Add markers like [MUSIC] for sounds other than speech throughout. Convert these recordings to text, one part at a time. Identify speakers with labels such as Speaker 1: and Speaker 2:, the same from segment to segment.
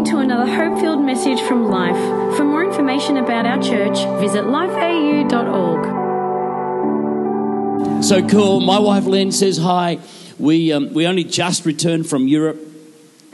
Speaker 1: listening to another hope filled message from Life. For more information about our church, visit lifeau.org.
Speaker 2: So cool. My wife Lynn says hi. We, um, we only just returned from Europe.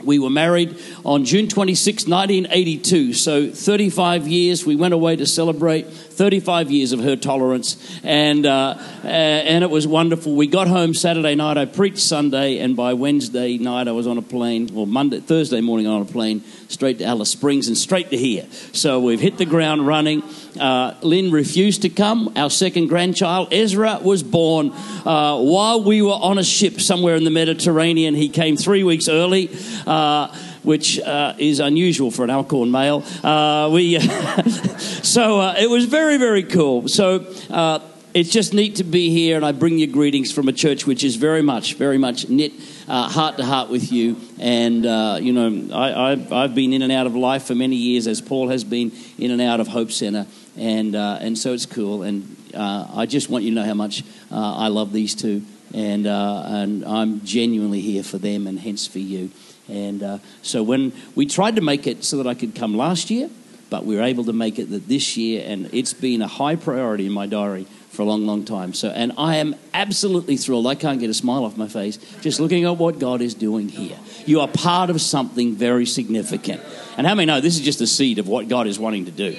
Speaker 2: We were married on June 26, 1982. So 35 years. We went away to celebrate 35 years of her tolerance, and uh, and it was wonderful. We got home Saturday night. I preached Sunday, and by Wednesday night I was on a plane. or Monday, Thursday morning on a plane straight to Alice Springs and straight to here. So we've hit the ground running. Uh, Lynn refused to come. Our second grandchild, Ezra, was born uh, while we were on a ship somewhere in the Mediterranean. He came three weeks early. Uh, which uh, is unusual for an Alcorn male. Uh, we, [LAUGHS] so uh, it was very, very cool. So uh, it's just neat to be here, and I bring you greetings from a church which is very much, very much knit uh, heart to heart with you. And, uh, you know, I, have been in and out of life for many years, as Paul has been in and out of Hope Center. And, and so it's cool. And I just want you to know how much I love these two. And, and I'm genuinely here for them and hence for you. And uh, so when we tried to make it so that I could come last year, but we were able to make it that this year, and it's been a high priority in my diary for a long, long time. So, and I am absolutely thrilled. I can't get a smile off my face just looking at what God is doing here. You are part of something very significant. And how many know this is just the seed of what God is wanting to do?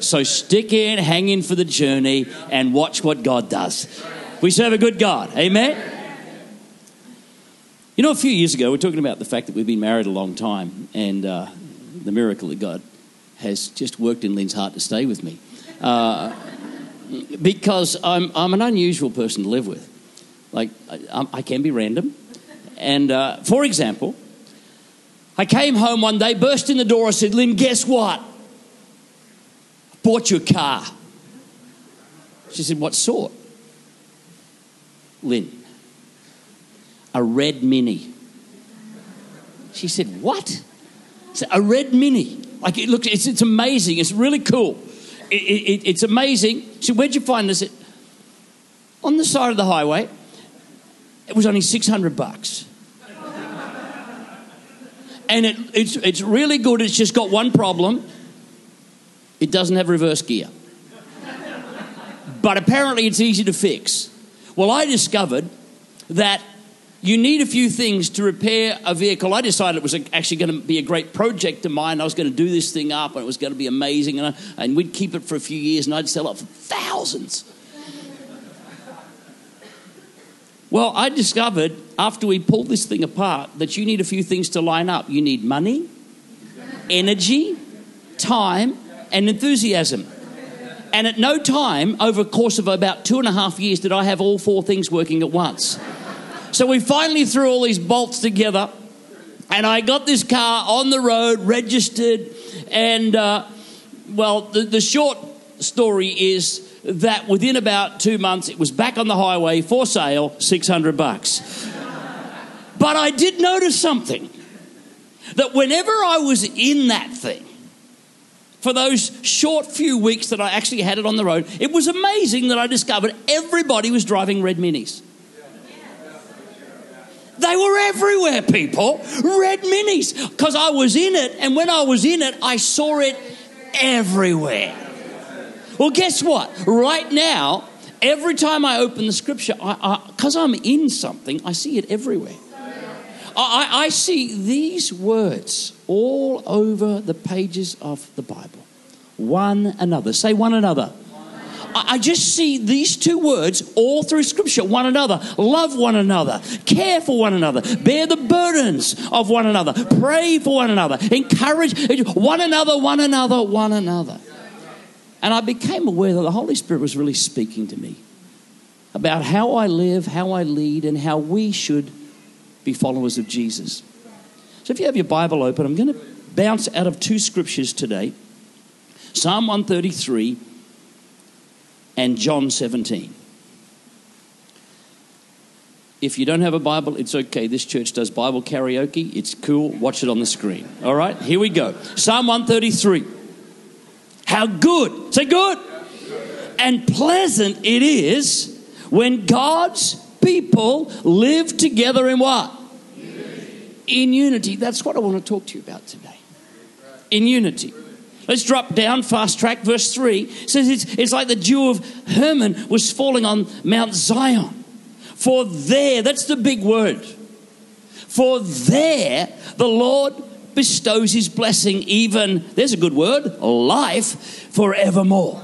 Speaker 2: So stick in, hang in for the journey, and watch what God does. We serve a good God. Amen. You know, a few years ago, we are talking about the fact that we've been married a long time and uh, the miracle that God has just worked in Lynn's heart to stay with me. Uh, because I'm, I'm an unusual person to live with. Like, I, I can be random. And uh, for example, I came home one day, burst in the door, I said, Lynn, guess what? I bought you a car. She said, What sort? Lynn, a red mini. She said, What? Said, a red mini. Like it looks, it's, it's amazing. It's really cool. It, it, it's amazing. So, Where'd you find this? On the side of the highway. It was only 600 bucks. and it, it's, it's really good. It's just got one problem it doesn't have reverse gear. but apparently it's easy to fix. Well, I discovered that you need a few things to repair a vehicle. I decided it was actually going to be a great project of mine. I was going to do this thing up and it was going to be amazing. And, I, and we'd keep it for a few years and I'd sell it for thousands. Well, I discovered after we pulled this thing apart that you need a few things to line up. You need money, energy, time, and enthusiasm. And at no time, over a course of about two and a half years, did I have all four things working at once. So we finally threw all these bolts together, and I got this car on the road, registered, and uh, well, the, the short story is that within about two months it was back on the highway for sale, 600 bucks. but I did notice something that whenever I was in that thing, for those short few weeks that I actually had it on the road, it was amazing that I discovered everybody was driving red minis. They were everywhere, people. Red minis. Because I was in it, and when I was in it, I saw it everywhere. Well, guess what? Right now, every time I open the scripture, because I'm in something, I see it everywhere. I, I see these words all over the pages of the Bible. One another. Say one another. I just see these two words all through Scripture one another. Love one another. Care for one another. Bear the burdens of one another. Pray for one another. Encourage one another, one another, one another. And I became aware that the Holy Spirit was really speaking to me about how I live, how I lead, and how we should be followers of Jesus. So if you have your Bible open, I'm going to bounce out of two scriptures today Psalm 133 and John 17. If you don't have a Bible, it's okay. This church does Bible karaoke. It's cool. Watch it on the screen. All right, here we go. Psalm 133. How good, say good, and pleasant it is when God's people live together in what? Unity. In unity. That's what I want to talk to you about today. in unity. Let's drop down, fast track, verse 3 says it's, it's like the dew of Hermon was falling on Mount Zion. For there, that's the big word. For there the Lord bestows his blessing, even, there's a good word, life forevermore.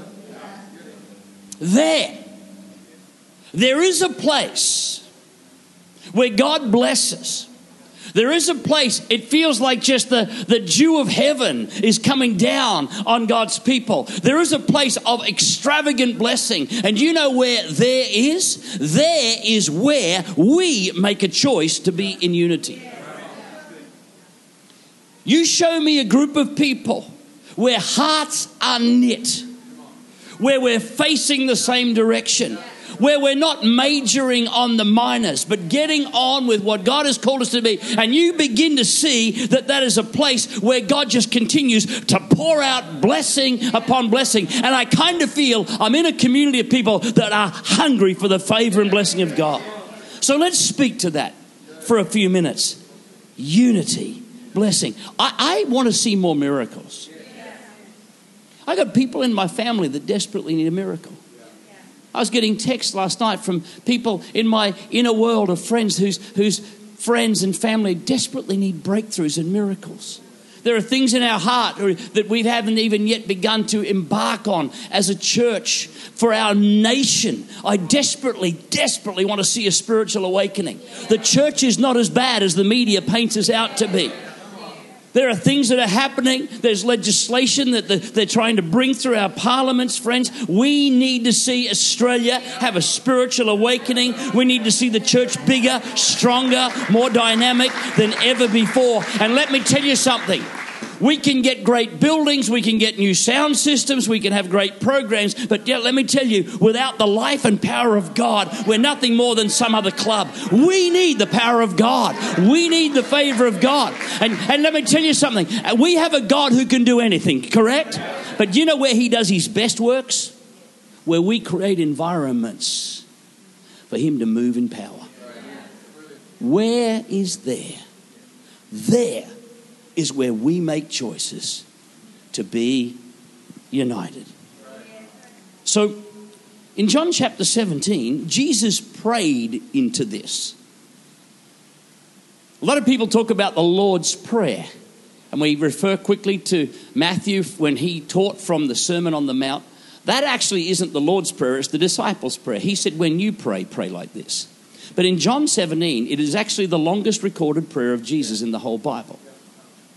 Speaker 2: There. There is a place where God blesses. There is a place, it feels like just the, the dew of heaven is coming down on God's people. There is a place of extravagant blessing. And you know where there is? There is where we make a choice to be in unity. You show me a group of people where hearts are knit, where we're facing the same direction, where we're not majoring on the minors, but getting on with what God has called us to be. And you begin to see that that is a place where God just continues to pour out blessing upon blessing. And I kind of feel I'm in a community of people that are hungry for the favor and blessing of God. So let's speak to that for a few minutes. Unity blessing. I, I want to see more miracles. I got people in my family that desperately need a miracle. I was getting texts last night from people in my inner world of friends whose, whose friends and family desperately need breakthroughs and miracles. There are things in our heart that we haven't even yet begun to embark on as a church for our nation. I desperately, desperately want to see a spiritual awakening. The church is not as bad as the media paints us out to be. There are things that are happening. There's legislation that they're trying to bring through our parliaments, friends. We need to see Australia have a spiritual awakening. We need to see the church bigger, stronger, more dynamic than ever before. And let me tell you something. We can get great buildings, we can get new sound systems, we can have great programs, but yeah, let me tell you, without the life and power of God, we're nothing more than some other club. We need the power of God. We need the favor of God. And, and let me tell you something. Uh, we have a God who can do anything, correct? But you know where he does his best works? Where we create environments for him to move in power. Where is there? There is where we make choices to be united. So, in John chapter 17, Jesus prayed into this. A lot of people talk about the Lord's Prayer, and we refer quickly to Matthew when he taught from the Sermon on the Mount. That actually isn't the Lord's Prayer, it's the disciples' prayer. He said, When you pray, pray like this. But in John 17, it is actually the longest recorded prayer of Jesus in the whole Bible.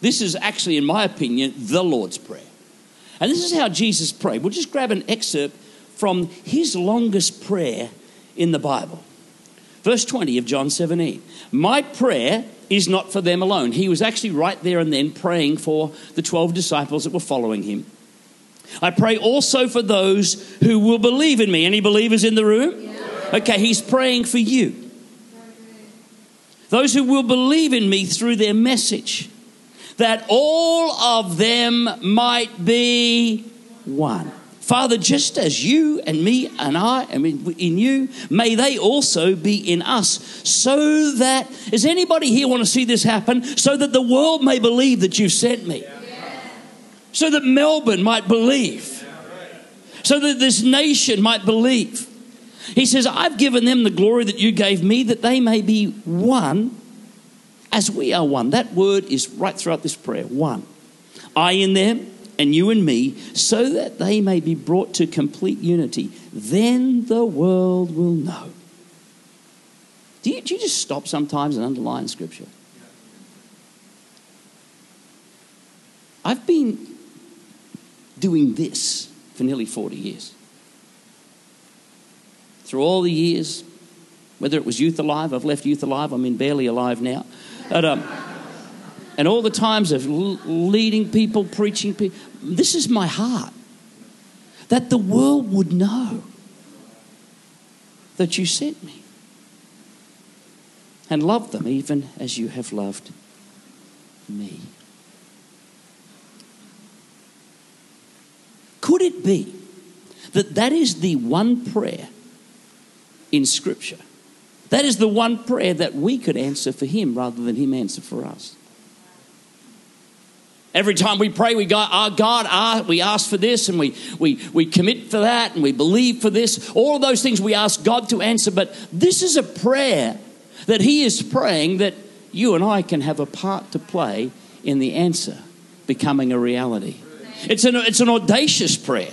Speaker 2: This is actually, in my opinion, the Lord's Prayer. And this is how Jesus prayed. We'll just grab an excerpt from his longest prayer in the Bible. Verse 20 of John 17. My prayer is not for them alone. He was actually right there and then praying for the 12 disciples that were following him. I pray also for those who will believe in me. Any believers in the room? Okay, he's praying for you. Those who will believe in me through their message that all of them might be one. Father, just as you and me and I am in you, may they also be in us, so that, does anybody here want to see this happen? So that the world may believe that you've sent me. So that Melbourne might believe. So that this nation might believe. He says, I've given them the glory that you gave me, that they may be one as we are one. That word is right throughout this prayer one. I in them and you and me, so that they may be brought to complete unity. Then the world will know. Do you, do you just stop sometimes and underline scripture? I've been doing this for nearly 40 years. Through all the years, whether it was Youth Alive, I've left Youth Alive, I'm in Barely Alive now. And, um, and all the times of leading people, preaching people, this is my heart. That the world would know that you sent me and love them even as you have loved me. Could it be that that is the one prayer in Scripture that is the one prayer that we could answer for him rather than him answer for us. Every time we pray, we go, oh God, ah, we ask for this and we, we, we commit for that and we believe for this. All of those things we ask God to answer. But this is a prayer that He is praying that you and I can have a part to play in the answer becoming a reality. It's an, it's an audacious prayer,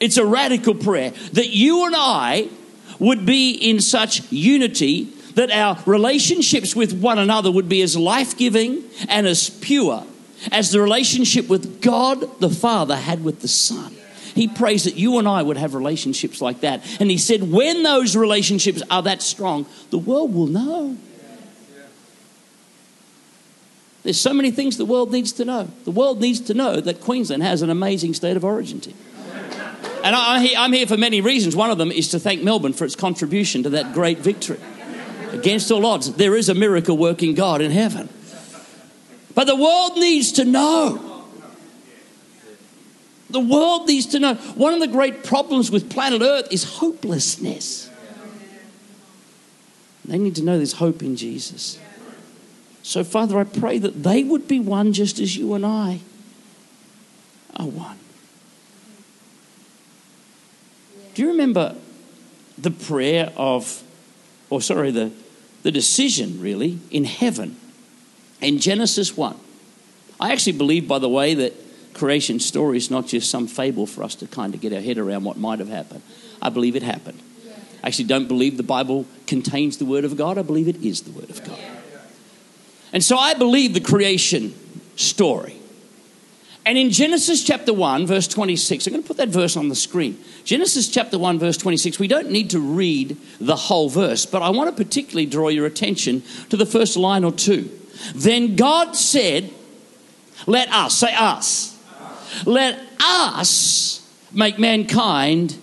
Speaker 2: it's a radical prayer that you and I would be in such unity that our relationships with one another would be as life giving and as pure as the relationship with God the Father had with the Son. He prays that you and I would have relationships like that. And he said, when those relationships are that strong, the world will know. There's so many things the world needs to know. The world needs to know that Queensland has an amazing state of origin team. And I'm here for many reasons. One of them is to thank Melbourne for its contribution to that great victory. Against all odds, there is a miracle working God in heaven. But the world needs to know. The world needs to know. One of the great problems with planet Earth is hopelessness. They need to know there's hope in Jesus. So, Father, I pray that they would be one just as you and I are one. Do you remember the prayer of, or sorry, the, the decision really in heaven in Genesis 1, I actually believe, by the way, that creation story is not just some fable for us to kind of get our head around what might have happened. I believe it happened. I actually don't believe the Bible contains the Word of God. I believe it is the Word of God. And so I believe the creation story. And in Genesis chapter 1, verse 26, I'm going to put that verse on the screen. Genesis chapter 1, verse 26, we don't need to read the whole verse, but I want to particularly draw your attention to the first line or two. Then God said, Let us, say us, let us make mankind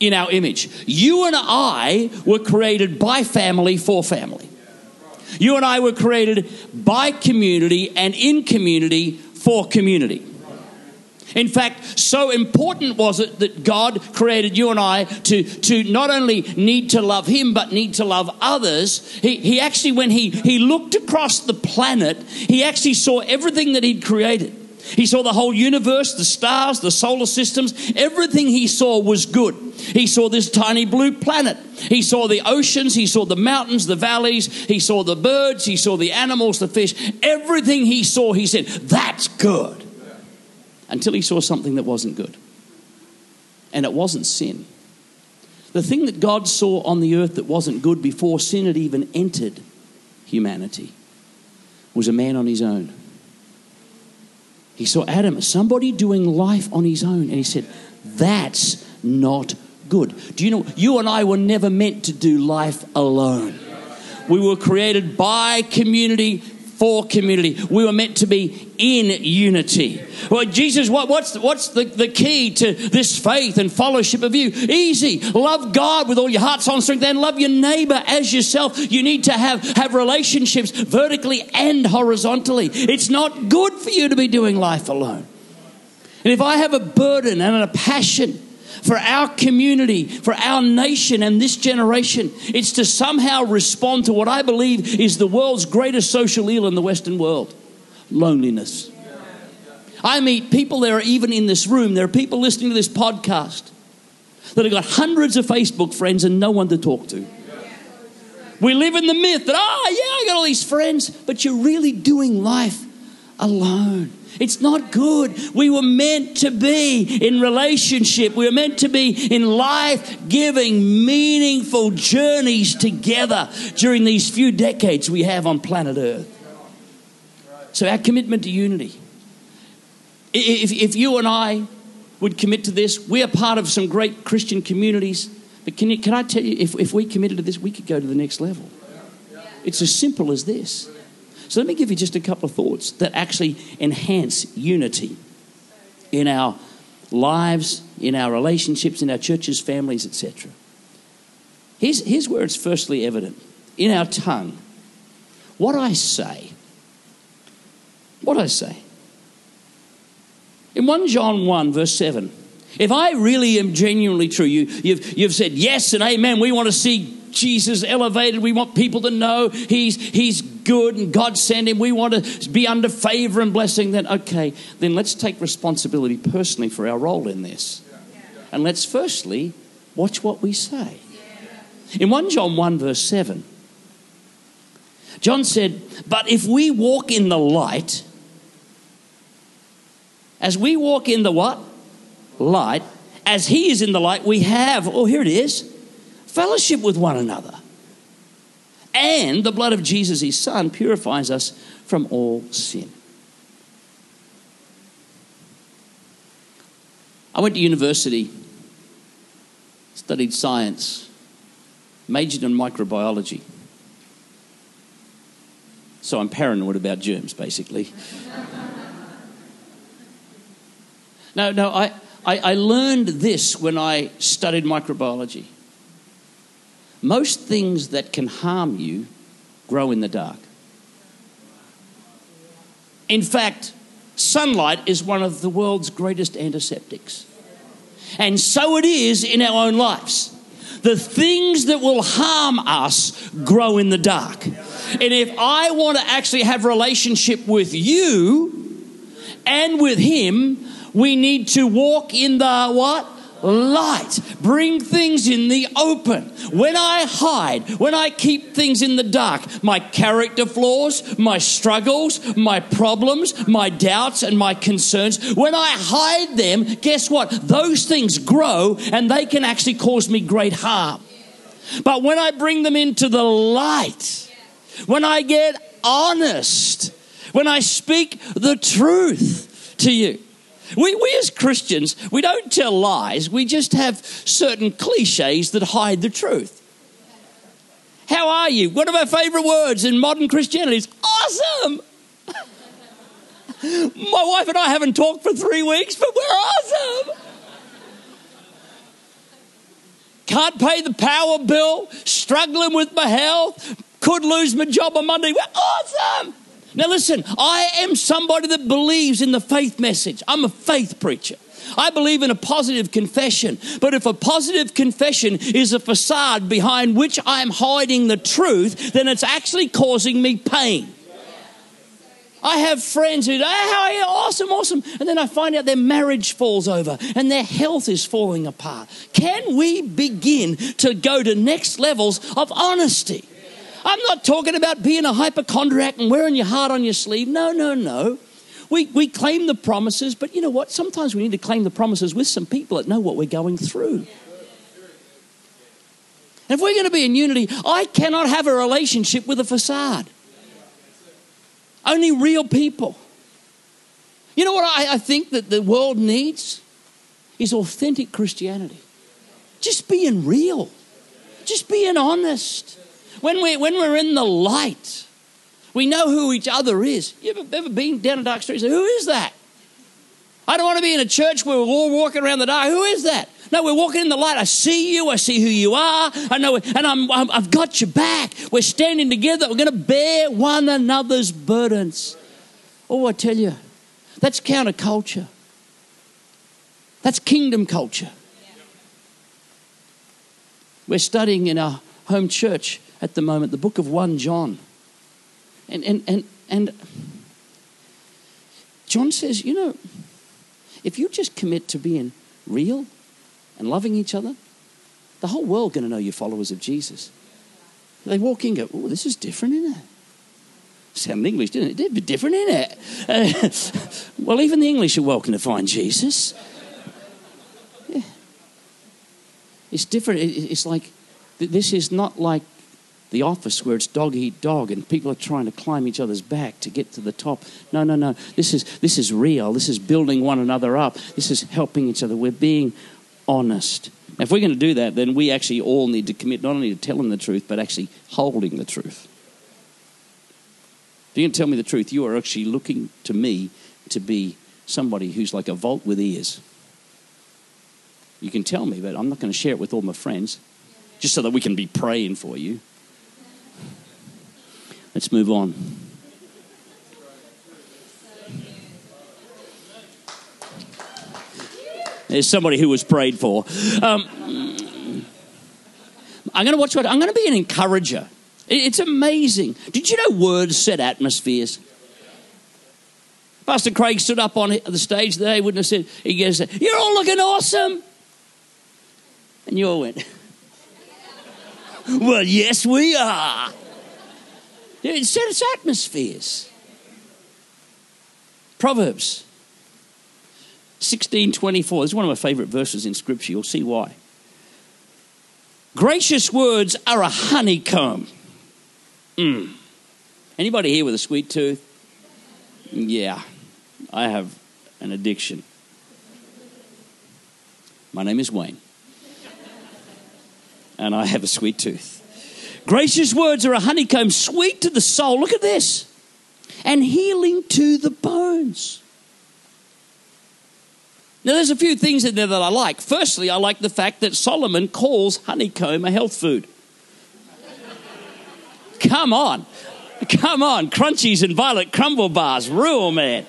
Speaker 2: in our image. You and I were created by family for family. You and I were created by community and in community for community. In fact, so important was it that God created you and I to, to not only need to love Him, but need to love others. He, he actually, when he, he looked across the planet, he actually saw everything that He'd created. He saw the whole universe, the stars, the solar systems. Everything he saw was good. He saw this tiny blue planet. He saw the oceans. He saw the mountains, the valleys. He saw the birds. He saw the animals, the fish. Everything he saw, he said, That's good until he saw something that wasn't good. And it wasn't sin. The thing that God saw on the earth that wasn't good before sin had even entered humanity was a man on his own. He saw Adam, somebody doing life on his own, and he said, That's not good. Do you know, you and I were never meant to do life alone. We were created by community, for community. We were meant to be in unity. Well, Jesus, what, what's, what's the, the key to this faith and fellowship of you? Easy. Love God with all your heart, soul, and strength, and love your neighbor as yourself. You need to have, have relationships vertically and horizontally. It's not good for you to be doing life alone. And if I have a burden and a passion, for our community, for our nation and this generation. It's to somehow respond to what I believe is the world's greatest social ill in the Western world loneliness. I meet people that are even in this room, there are people listening to this podcast that have got hundreds of Facebook friends and no one to talk to. We live in the myth that, oh, yeah, I got all these friends, but you're really doing life alone. It's not good. We were meant to be in relationship. We were meant to be in life giving, meaningful journeys together during these few decades we have on planet Earth. So, our commitment to unity. If, if you and I would commit to this, we are part of some great Christian communities. But can, you, can I tell you, if, if we committed to this, we could go to the next level. It's as simple as this. So let me give you just a couple of thoughts that actually enhance unity in our lives, in our relationships, in our churches, families, etc. Here's, here's where it's firstly evident in our tongue. What I say, what I say. In 1 John 1, verse 7, if I really am genuinely true, you, you've, you've said yes and amen, we want to see Jesus elevated. We want people to know he's, he's good and God sent him. We want to be under favor and blessing. Then, okay, then let's take responsibility personally for our role in this. And let's firstly watch what we say. In 1 John 1, verse 7, John said, But if we walk in the light, as we walk in the what? Light, as he is in the light, we have, oh, here it is, fellowship with one another. And the blood of Jesus, his son, purifies us from all sin. I went to university, studied science, majored in microbiology. So I'm paranoid about germs, basically. [LAUGHS] no, no, I, I, I learned this when I studied microbiology. Most things that can harm you grow in the dark. In fact, sunlight is one of the world's greatest antiseptics. And so it is in our own lives. The things that will harm us grow in the dark. And if I want to actually have relationship with you and with him, we need to walk in the what? Light. Bring things in the open. When I hide, when I keep things in the dark, my character flaws, my struggles, my problems, my doubts, and my concerns, when I hide them, guess what? Those things grow and they can actually cause me great harm. But when I bring them into the light, when I get honest, when I speak the truth to you, we, we as Christians, we don't tell lies, we just have certain cliches that hide the truth. How are you? One of our favorite words in modern Christianity is awesome. [LAUGHS] My wife and I haven't talked for three weeks, but we're awesome. Can't pay the power bill, struggling with my health, could lose my job on Monday. We're awesome. Now, listen, I am somebody that believes in the faith message. I'm a faith preacher. I believe in a positive confession. But if a positive confession is a facade behind which I'm hiding the truth, then it's actually causing me pain. I have friends who, hey, how are you? Awesome, awesome. And then I find out their marriage falls over and their health is falling apart. Can we begin to go to next levels of honesty? I'm not talking about being a hypochondriac and wearing your heart on your sleeve. No, no, no. We, we claim the promises, but you know what? Sometimes we need to claim the promises with some people that know what we're going through. And if we're going to be in unity, I cannot have a relationship with a facade. Only real people. You know what I, I think that the world needs? Is authentic Christianity. Just being real. Just being honest. When, we, when we're in the light, we know who each other is. You ever, ever been down a dark street and say, Who is that? I don't want to be in a church where we're all walking around the dark. Who is that? No, we're walking in the light. I see you. I see who you are. I know, and I'm, i have got your back. We're standing together. We're going to bear one another's burdens. Oh, I tell you, that's counterculture. That's kingdom culture. We're studying in our home church at the moment, the book of 1 John. And, and, and, and John says, you know, if you just commit to being real and loving each other, the whole world going to know you're followers of Jesus. They walk in go, oh, this is different, isn't it? Sound English, didn't it? It'd be different, isn't it? [LAUGHS] Well, even the English are welcome to find Jesus. Yeah. It's different. It's like, this is not like the office where it's dog eat dog and people are trying to climb each other's back to get to the top. No, no, no. This is this is real. This is building one another up. This is helping each other. We're being honest. Now, if we're going to do that, then we actually all need to commit not only to telling the truth, but actually holding the truth. If you can tell me the truth, you are actually looking to me to be somebody who's like a vault with ears. You can tell me, but I'm not going to share it with all my friends just so that we can be praying for you. Let's move on. There's somebody who was prayed for. Um, I'm going to watch what I'm going to be an encourager. It's amazing. Did you know words set atmospheres? Pastor Craig stood up on the stage today, wouldn't have said, he goes, You're all looking awesome. And you all went, [LAUGHS] Well, yes, we are. It sets atmospheres. Proverbs 1624. This is one of my favorite verses in Scripture. You'll see why. Gracious words are a honeycomb. Mm. Anybody here with a sweet tooth? Yeah, I have an addiction. My name is Wayne. And I have a sweet tooth. Gracious words are a honeycomb, sweet to the soul. Look at this. And healing to the bones. Now, there's a few things in there that I like. Firstly, I like the fact that Solomon calls honeycomb a health food. Come on. Come on. Crunchies and violet crumble bars. Rule, man.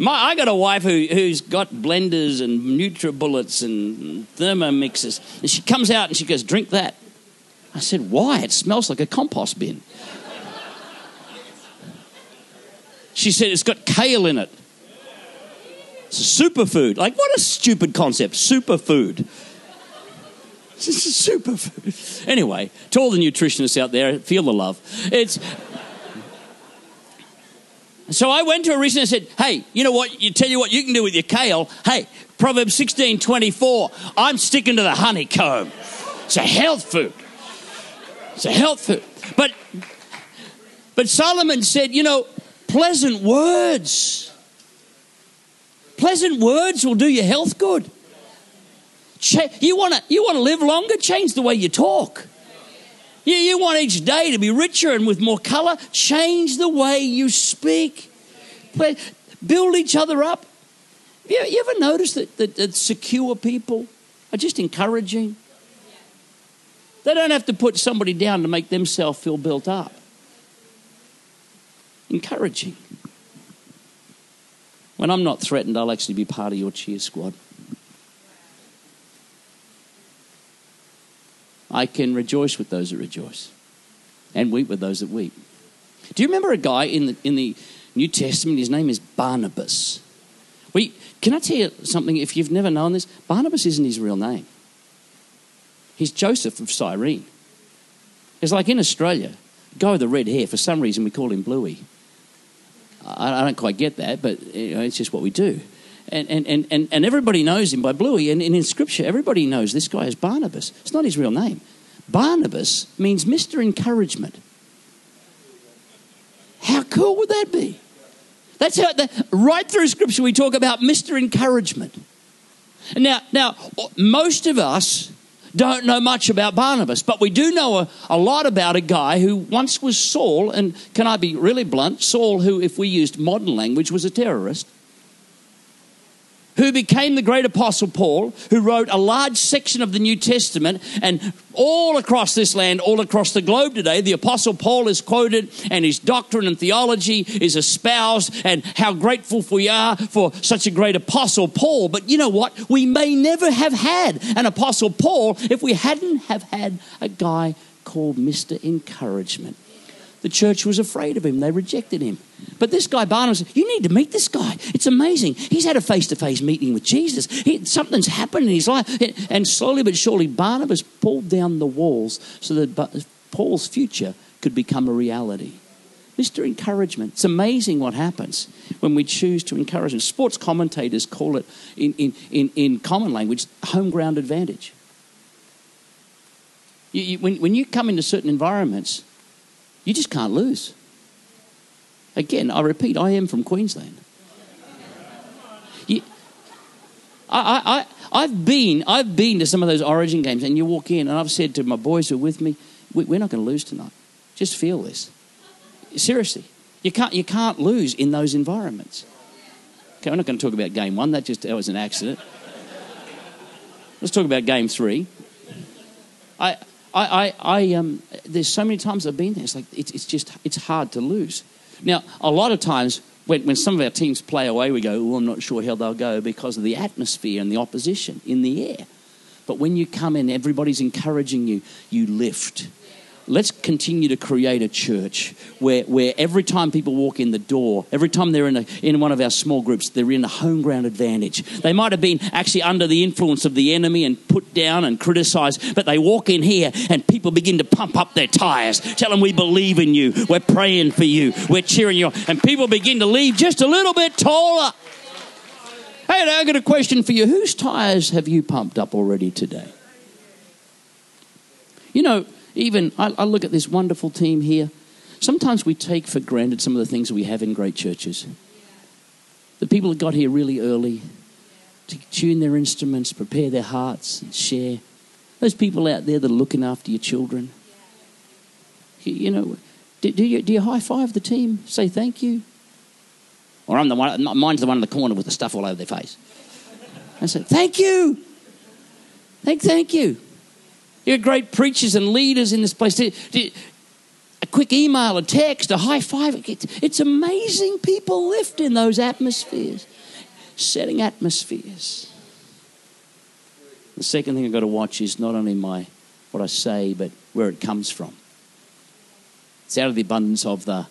Speaker 2: My, I got a wife who, who's got blenders and NutriBullets and Thermomixes. And she comes out and she goes, Drink that. I said, Why? It smells like a compost bin. she said, It's got kale in it. It's a superfood. Like, what a stupid concept. Superfood. It's a superfood. Anyway, to all the nutritionists out there, feel the love. It's. So I went to her recently and said, Hey, you know what? You tell you what you can do with your kale. Hey, Proverbs 16 24, I'm sticking to the honeycomb. It's a health food. It's a health food. But but Solomon said, you know, pleasant words Pleasant words will do your health good. You want to you want to live longer? Change the way you talk. You, you want each day to be richer and with more color? Change the way you speak. Build each other up. You, you ever notice that, that, that secure people are just encouraging? They don't have to put somebody down to make themselves feel built up. Encouraging. When I'm not threatened, I'll actually be part of your cheer squad. I can rejoice with those that rejoice and weep with those that weep. Do you remember a guy in the, in the New Testament? His name is Barnabas. We, can I tell you something? If you've never known this, Barnabas isn't his real name. He's Joseph of Cyrene. It's like in Australia, guy with the red hair, for some reason we call him Bluey. I, I don't quite get that, but you know, it's just what we do. And, and, and, and, everybody knows him by Bluey. And, and in Scripture, everybody knows this guy is Barnabas. It's not his real name. Barnabas means Mr. Encouragement. How cool would that be? That's how, that, right through Scripture, we talk about Mr. Encouragement. Now, now, most of us don't know much about Barnabas, but we do know a, a, lot about a guy who once was Saul, and can I be really blunt? Saul, who, if we used modern language, was a terrorist who became the great apostle Paul, who wrote a large section of the New Testament, and all across this land, all across the globe today, the apostle Paul is quoted, and his doctrine and theology is espoused, and how grateful we are for such a great apostle Paul. But you know what? We may never have had an apostle Paul if we hadn't have had a guy called Mr. Encouragement. The church was afraid of him, they rejected him. But this guy, Barnabas, you need to meet this guy. It's amazing. He's had a face to face meeting with Jesus. He, something's happened in his life. And slowly but surely, Barnabas pulled down the walls so that Paul's future could become a reality. Mr. Encouragement. It's amazing what happens when we choose to encourage him. Sports commentators call it, in, in, in, in common language, home ground advantage. You, you, when, when you come into certain environments, you just can't lose. Again, I repeat, I am from Queensland. You, I, I, I've been, I've been to some of those Origin games, and you walk in, and I've said to my boys who are with me, we're not going to lose tonight. Just feel this. Seriously, you can't, you can't lose in those environments. Okay, we're not going to talk about game one. That just that was an accident. Let's talk about game three. I, I, I, I um, there's so many times I've been there. It's like it's, it's just it's hard to lose. Now, a lot of times when, when some of our teams play away, we go, "Oh, I'm not sure how they'll go because of the atmosphere and the opposition in the air." But when you come in, everybody's encouraging you. You lift. Let's continue to create a church where, where every time people walk in the door, every time they're in, a, in one of our small groups, they're in a home ground advantage. They might have been actually under the influence of the enemy and put down and criticized, but they walk in here and people begin to pump up their tires, tell them we believe in you, we're praying for you, we're cheering you on, and people begin to leave just a little bit taller. Hey, now I've got a question for you. Whose tires have you pumped up already today? You know, even I, I look at this wonderful team here. Sometimes we take for granted some of the things we have in great churches. The people that got here really early to tune their instruments, prepare their hearts, and share. Those people out there that are looking after your children. You know, do, do, you, do you high five the team? Say thank you? Or I'm the one, mine's the one in the corner with the stuff all over their face. I said, thank you. Thank, thank you. You're great preachers and leaders in this place. A quick email, a text, a high five. It's amazing people lift in those atmospheres, setting atmospheres. The second thing I've got to watch is not only my what I say, but where it comes from. It's out of the abundance of the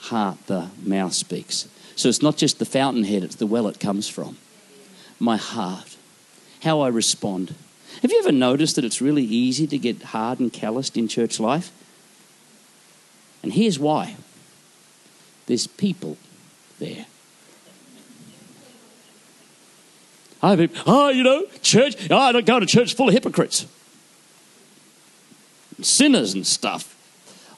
Speaker 2: heart the mouth speaks. So it's not just the fountainhead, it's the well it comes from. My heart, how I respond. Have you ever noticed that it's really easy to get hard and calloused in church life? And here's why there's people there. I oh, you know, church, oh, I don't go to church full of hypocrites, sinners and stuff.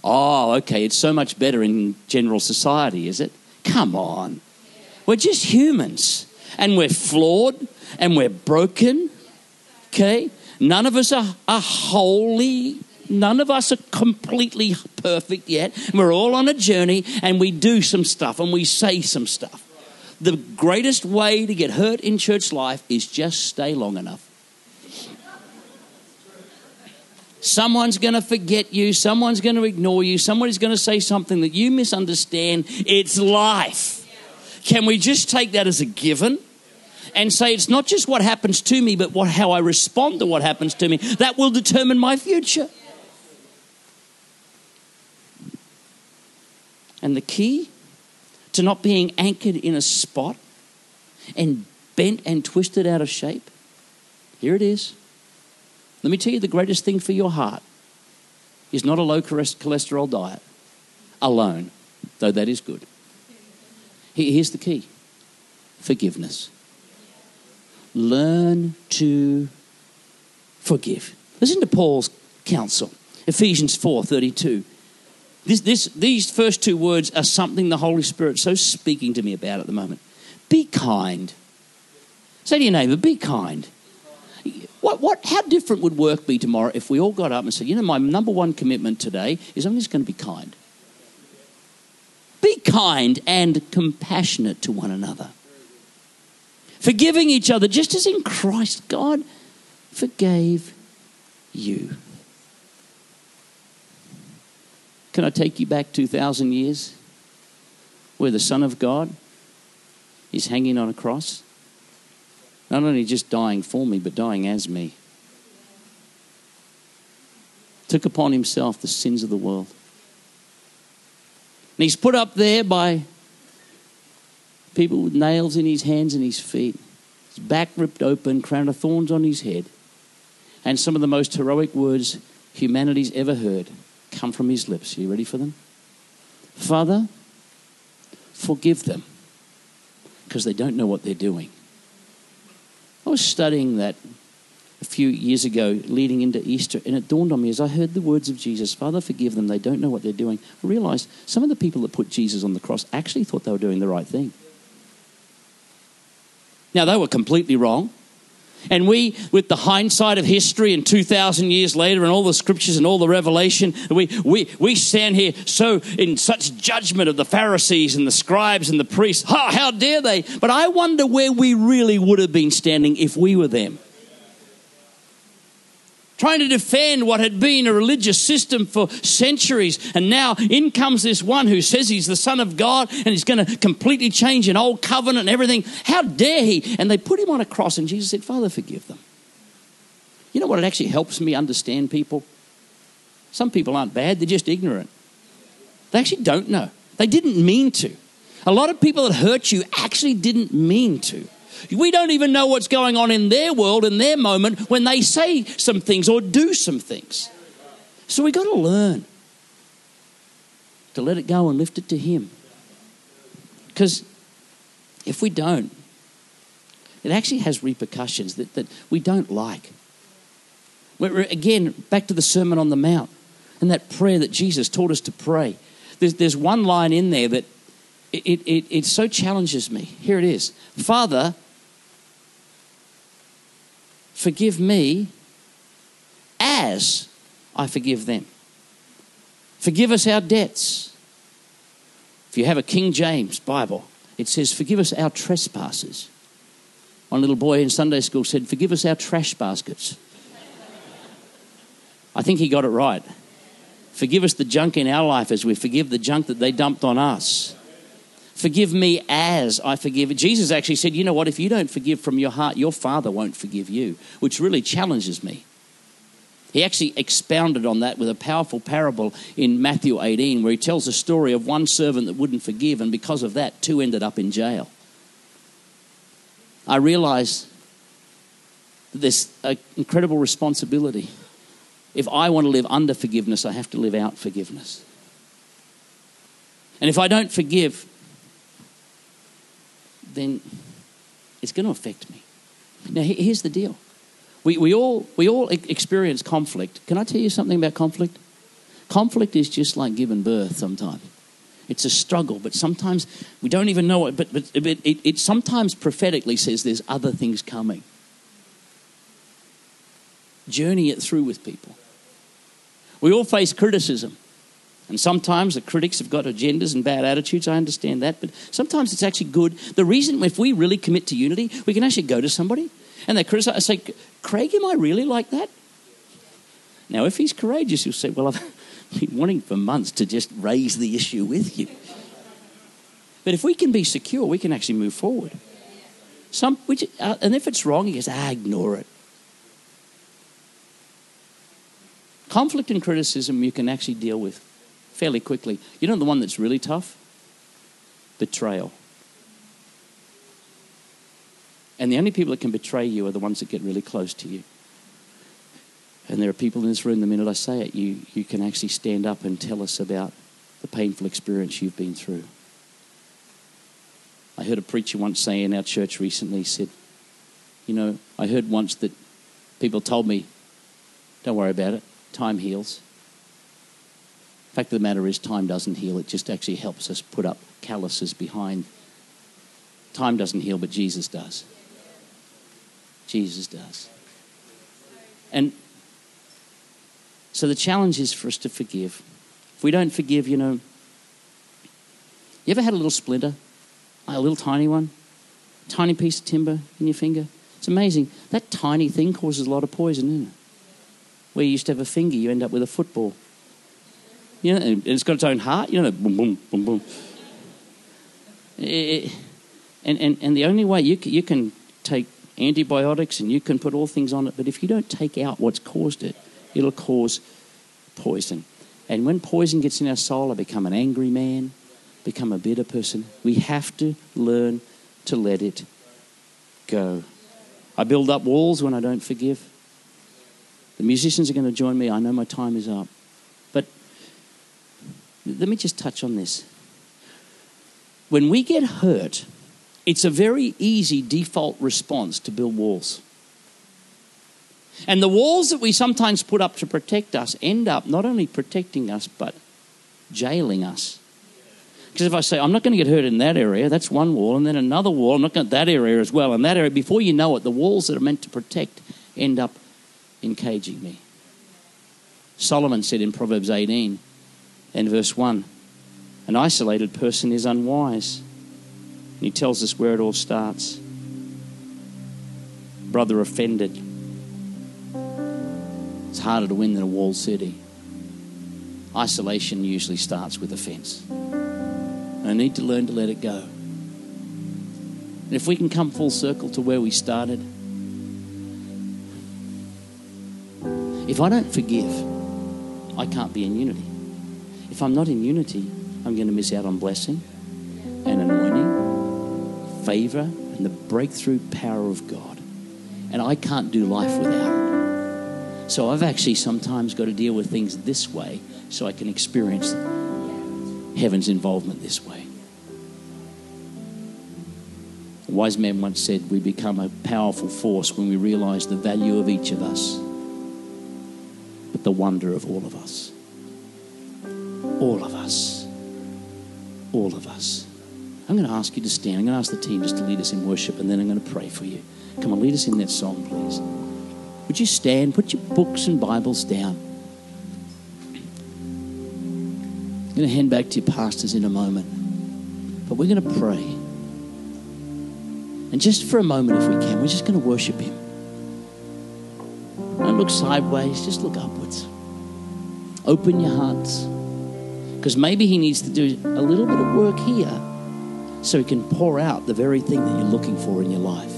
Speaker 2: Oh, okay, it's so much better in general society, is it? Come on. We're just humans and we're flawed and we're broken Okay? None of us are, are holy. None of us are completely perfect yet. We're all on a journey and we do some stuff and we say some stuff. The greatest way to get hurt in church life is just stay long enough. Someone's going to forget you. Someone's going to ignore you. Somebody's going to say something that you misunderstand. It's life. Can we just take that as a given? And say it's not just what happens to me, but what, how I respond to what happens to me. That will determine my future. And the key to not being anchored in a spot and bent and twisted out of shape, here it is. Let me tell you the greatest thing for your heart is not a low cholesterol diet alone, though that is good. Here's the key forgiveness learn to forgive. Listen to Paul's counsel. Ephesians 4:32. This, this, these first two words are something the Holy Spirit's so speaking to me about at the moment. Be kind. Say to your neighbor, be kind. What, what, how different would work be tomorrow if we all got up and said, you know, my number one commitment today is I'm just going to be kind. Be kind and compassionate to one another forgiving each other, just as in Christ God forgave you. Can I take you back 2,000 years where the Son of God is hanging on a cross? Not only just dying for me, but dying as me. Took upon himself the sins of the world. And he's put up there by people with nails in his hands and his feet, his back ripped open, crown of thorns on his head, and some of the most heroic words humanity's ever heard come from his lips. Are you ready for them? Father, forgive them because they don't know what they're doing. I was studying that a few years ago leading into Easter, and it dawned on me as I heard the words of Jesus Father, forgive them, they don't know what they're doing. I realized some of the people that put Jesus on the cross actually thought they were doing the right thing. Now, they were completely wrong. And we, with the hindsight of history and 2,000 years later and all the scriptures and all the revelation, we, we, we stand here so in such judgment of the Pharisees and the scribes and the priests. Oh, how dare they? But I wonder where we really would have been standing if we were them trying to defend what had been a religious system for centuries. And now in comes this one who says he's the Son of God and he's going to completely change an old covenant and everything. How dare he? And they put him on a cross, and Jesus said, Father, forgive them. You know what? It actually helps me understand people. Some people aren't bad, they're just ignorant. They actually don't know. They didn't mean to. A lot of people that hurt you actually didn't mean to. We don't even know what's going on in their world, in their moment, when they say some things or do some things. So we've got to learn to let it go and lift it to Him. Because if we don't, it actually has repercussions that, that we don't like. We're, again, back to the Sermon on the Mount and that prayer that Jesus taught us to pray. There's, there's one line in there that it, it, it so challenges me. Here it is Father, forgive me as I forgive them. Forgive us our debts. If you have a King James Bible, it says, Forgive us our trespasses. One little boy in Sunday school said, Forgive us our trash baskets. I think he got it right. Forgive us the junk in our life as we forgive the junk that they dumped on us. Forgive me as I forgive. Jesus actually said, You know what? If you don't forgive from your heart, your Father won't forgive you, which really challenges me. He actually expounded on that with a powerful parable in Matthew 18, where he tells a story of one servant that wouldn't forgive, and because of that, two ended up in jail. I realize that there's an incredible responsibility. If I want to live under forgiveness, I have to live out forgiveness. And if I don't forgive, then it's going to affect me. Now, here's the deal we, we, all, we all experience conflict. Can I tell you something about conflict? Conflict is just like giving birth sometimes. It's a struggle, but sometimes we don't even know it. But, but, but it, it sometimes prophetically says there's other things coming. Journey it through with people. We all face criticism. And sometimes the critics have got agendas and bad attitudes. I understand that. But sometimes it's actually good. The reason, if we really commit to unity, we can actually go to somebody and they criticize. I say, Craig, am I really like that? Now, if he's courageous, he'll say, Well, I've [LAUGHS] been wanting for months to just raise the issue with you. But if we can be secure, we can actually move forward. Some, which, uh, and if it's wrong, he goes, ah, ignore it. Conflict and criticism you can actually deal with fairly quickly. You know the one that's really tough? Betrayal. And the only people that can betray you are the ones that get really close to you. And there are people in this room, the minute I say it, you, you can actually stand up and tell us about the painful experience you've been through. I heard a preacher once say in our church recently, said, You know, I heard once that people told me, Don't worry about it, time heals. Fact of the matter is, time doesn't heal, it just actually helps us put up calluses behind. Time doesn't heal, but Jesus does. Jesus does. And so the challenge is for us to forgive. If we don't forgive, you know, you ever had a little splinter, a little tiny one, tiny piece of timber in your finger? It's amazing. That tiny thing causes a lot of poison, isn't it? Where you used to have a finger, you end up with a football. You know, and it's got its own heart. You know, boom, boom, boom, boom. It, and, and, and the only way you can, you can take antibiotics and you can put all things on it, but if you don't take out what's caused it, it'll cause poison. And when poison gets in our soul, I become an angry man, become a bitter person. We have to learn to let it go. I build up walls when I don't forgive. The musicians are going to join me. I know my time is up. Let me just touch on this. When we get hurt, it's a very easy default response to build walls. And the walls that we sometimes put up to protect us end up not only protecting us, but jailing us. Because if I say, I'm not going to get hurt in that area, that's one wall, and then another wall, I'm not going to that area as well, and that area, before you know it, the walls that are meant to protect end up encaging me. Solomon said in Proverbs 18 and verse 1 An isolated person is unwise and he tells us where it all starts. Brother offended. It's harder to win than a walled city. Isolation usually starts with offense. I need to learn to let it go. And if we can come full circle to where we started, if I don't forgive, I can't be in unity. If I'm not in unity, I'm going to miss out on blessing and anointing, favor, and the breakthrough power of God. And I can't do life without it. So I've actually sometimes got to deal with things this way so I can experience heaven's involvement this way. A wise man once said, We become a powerful force when we realize the value of each of us, but the wonder of all of us. All of us. All of us. I'm going to ask you to stand. I'm going to ask the team just to lead us in worship, and then I'm going to pray for you. Come on, lead us in that song, please. Would you stand? Put your books and Bibles down. I'm going to hand back to your pastors in a moment, but we're going to pray. And just for a moment, if we can, we're just going to worship Him. Don't look sideways, just look upwards. Open your hearts. Because maybe He needs to do a little bit of work here so He can pour out the very thing that you're looking for in your life.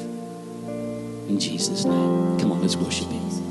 Speaker 2: In Jesus' name. Come on, let's worship Him.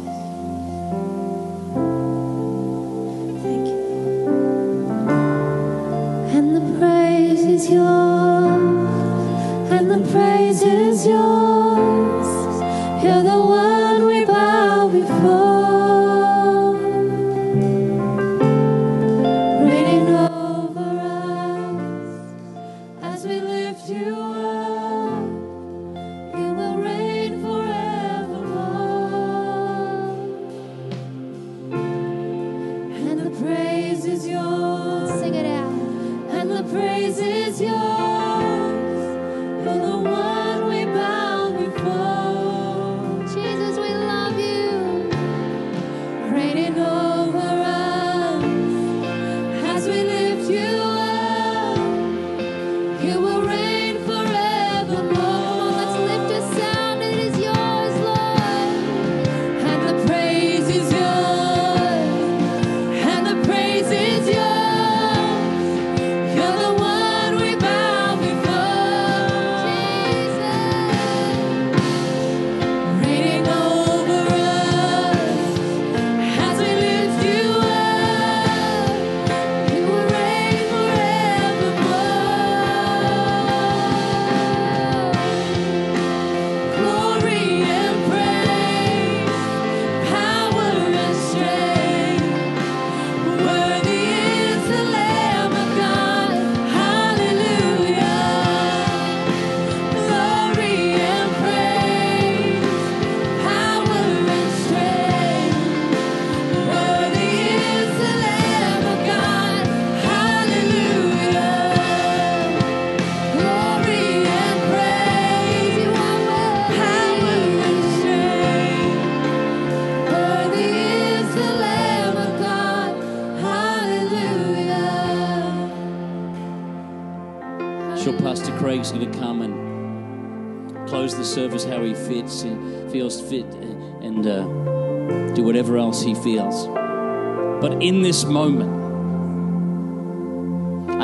Speaker 2: In this moment,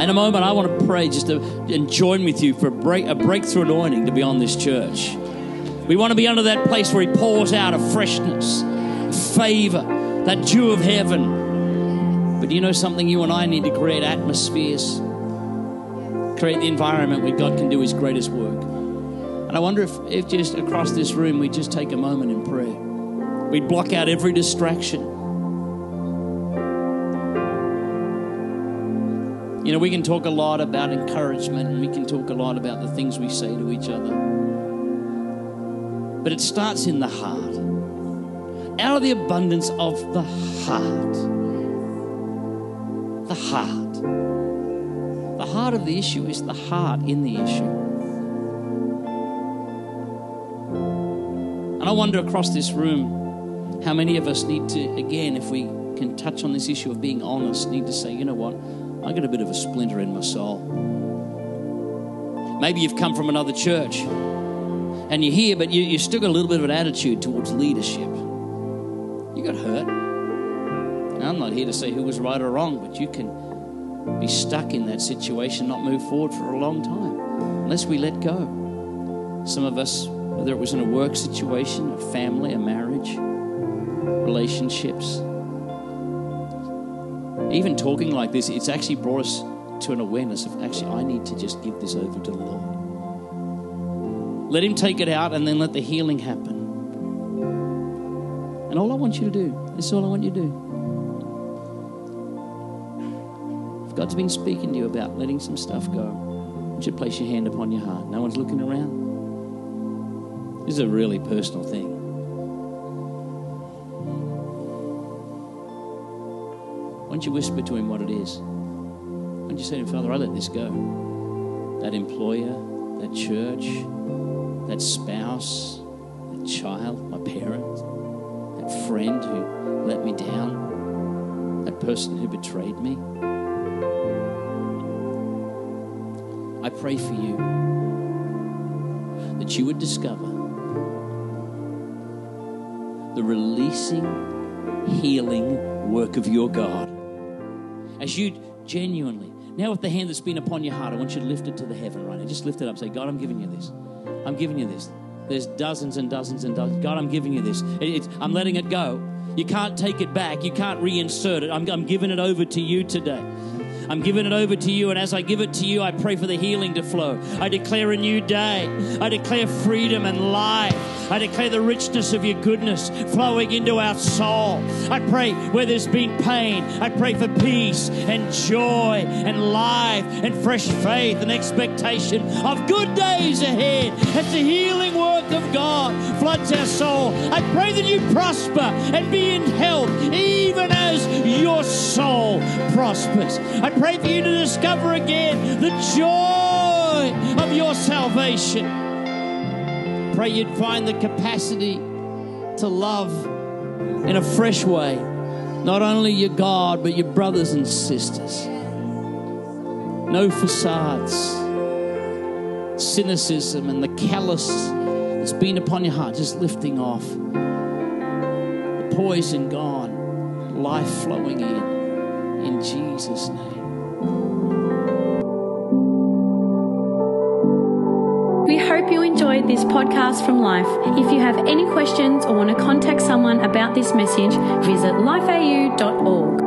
Speaker 2: in a moment, I want to pray just to and join with you for a, break, a breakthrough anointing to be on this church. We want to be under that place where He pours out a freshness, favor, that dew of heaven. But you know something? You and I need to create atmospheres, create the environment where God can do His greatest work. And I wonder if, if just across this room we just take a moment in prayer. We block out every distraction. You know, we can talk a lot about encouragement and we can talk a lot about the things we say to each other. But it starts in the heart. Out of the abundance of the heart. The heart. The heart of the issue is the heart in the issue. And I wonder across this room how many of us need to, again, if we can touch on this issue of being honest, need to say, you know what? I got a bit of a splinter in my soul. Maybe you've come from another church and you're here, but you, you still got a little bit of an attitude towards leadership. You got hurt. Now, I'm not here to say who was right or wrong, but you can be stuck in that situation, not move forward for a long time unless we let go. Some of us, whether it was in a work situation, a family, a marriage, relationships, even talking like this, it's actually brought us to an awareness of actually, I need to just give this over to the Lord. Let Him take it out and then let the healing happen. And all I want you to do, this is all I want you to do. If God's been speaking to you about letting some stuff go, you to place your hand upon your heart. No one's looking around. This is a really personal thing. Don't you whisper to him what it is? Don't you say to him, Father, I let this go. That employer, that church, that spouse, that child, my parent, that friend who let me down, that person who betrayed me. I pray for you that you would discover the releasing, healing work of your God. As you genuinely, now with the hand that's been upon your heart, I want you to lift it to the heaven right now. Just lift it up. Say, God, I'm giving you this. I'm giving you this. There's dozens and dozens and dozens. God, I'm giving you this. It- I'm letting it go. You can't take it back. You can't reinsert it. I'm, I'm giving it over to you today. I'm giving it over to you, and as I give it to you, I pray for the healing to flow. I declare a new day. I declare freedom and life. I declare the richness of your goodness flowing into our soul. I pray where there's been pain, I pray for peace and joy and life and fresh faith and expectation of good days ahead. As the healing work of God floods our soul, I pray that you prosper and be in health, even as your soul prospers. I pray for you to discover again the joy of your salvation. Pray you'd find the capacity to love in a fresh way, not only your God, but your brothers and sisters. No facades, cynicism, and the callous that's been upon your heart just lifting off. The poison gone, life flowing in, in Jesus' name.
Speaker 1: This podcast from Life. If you have any questions or want to contact someone about this message, visit lifeau.org.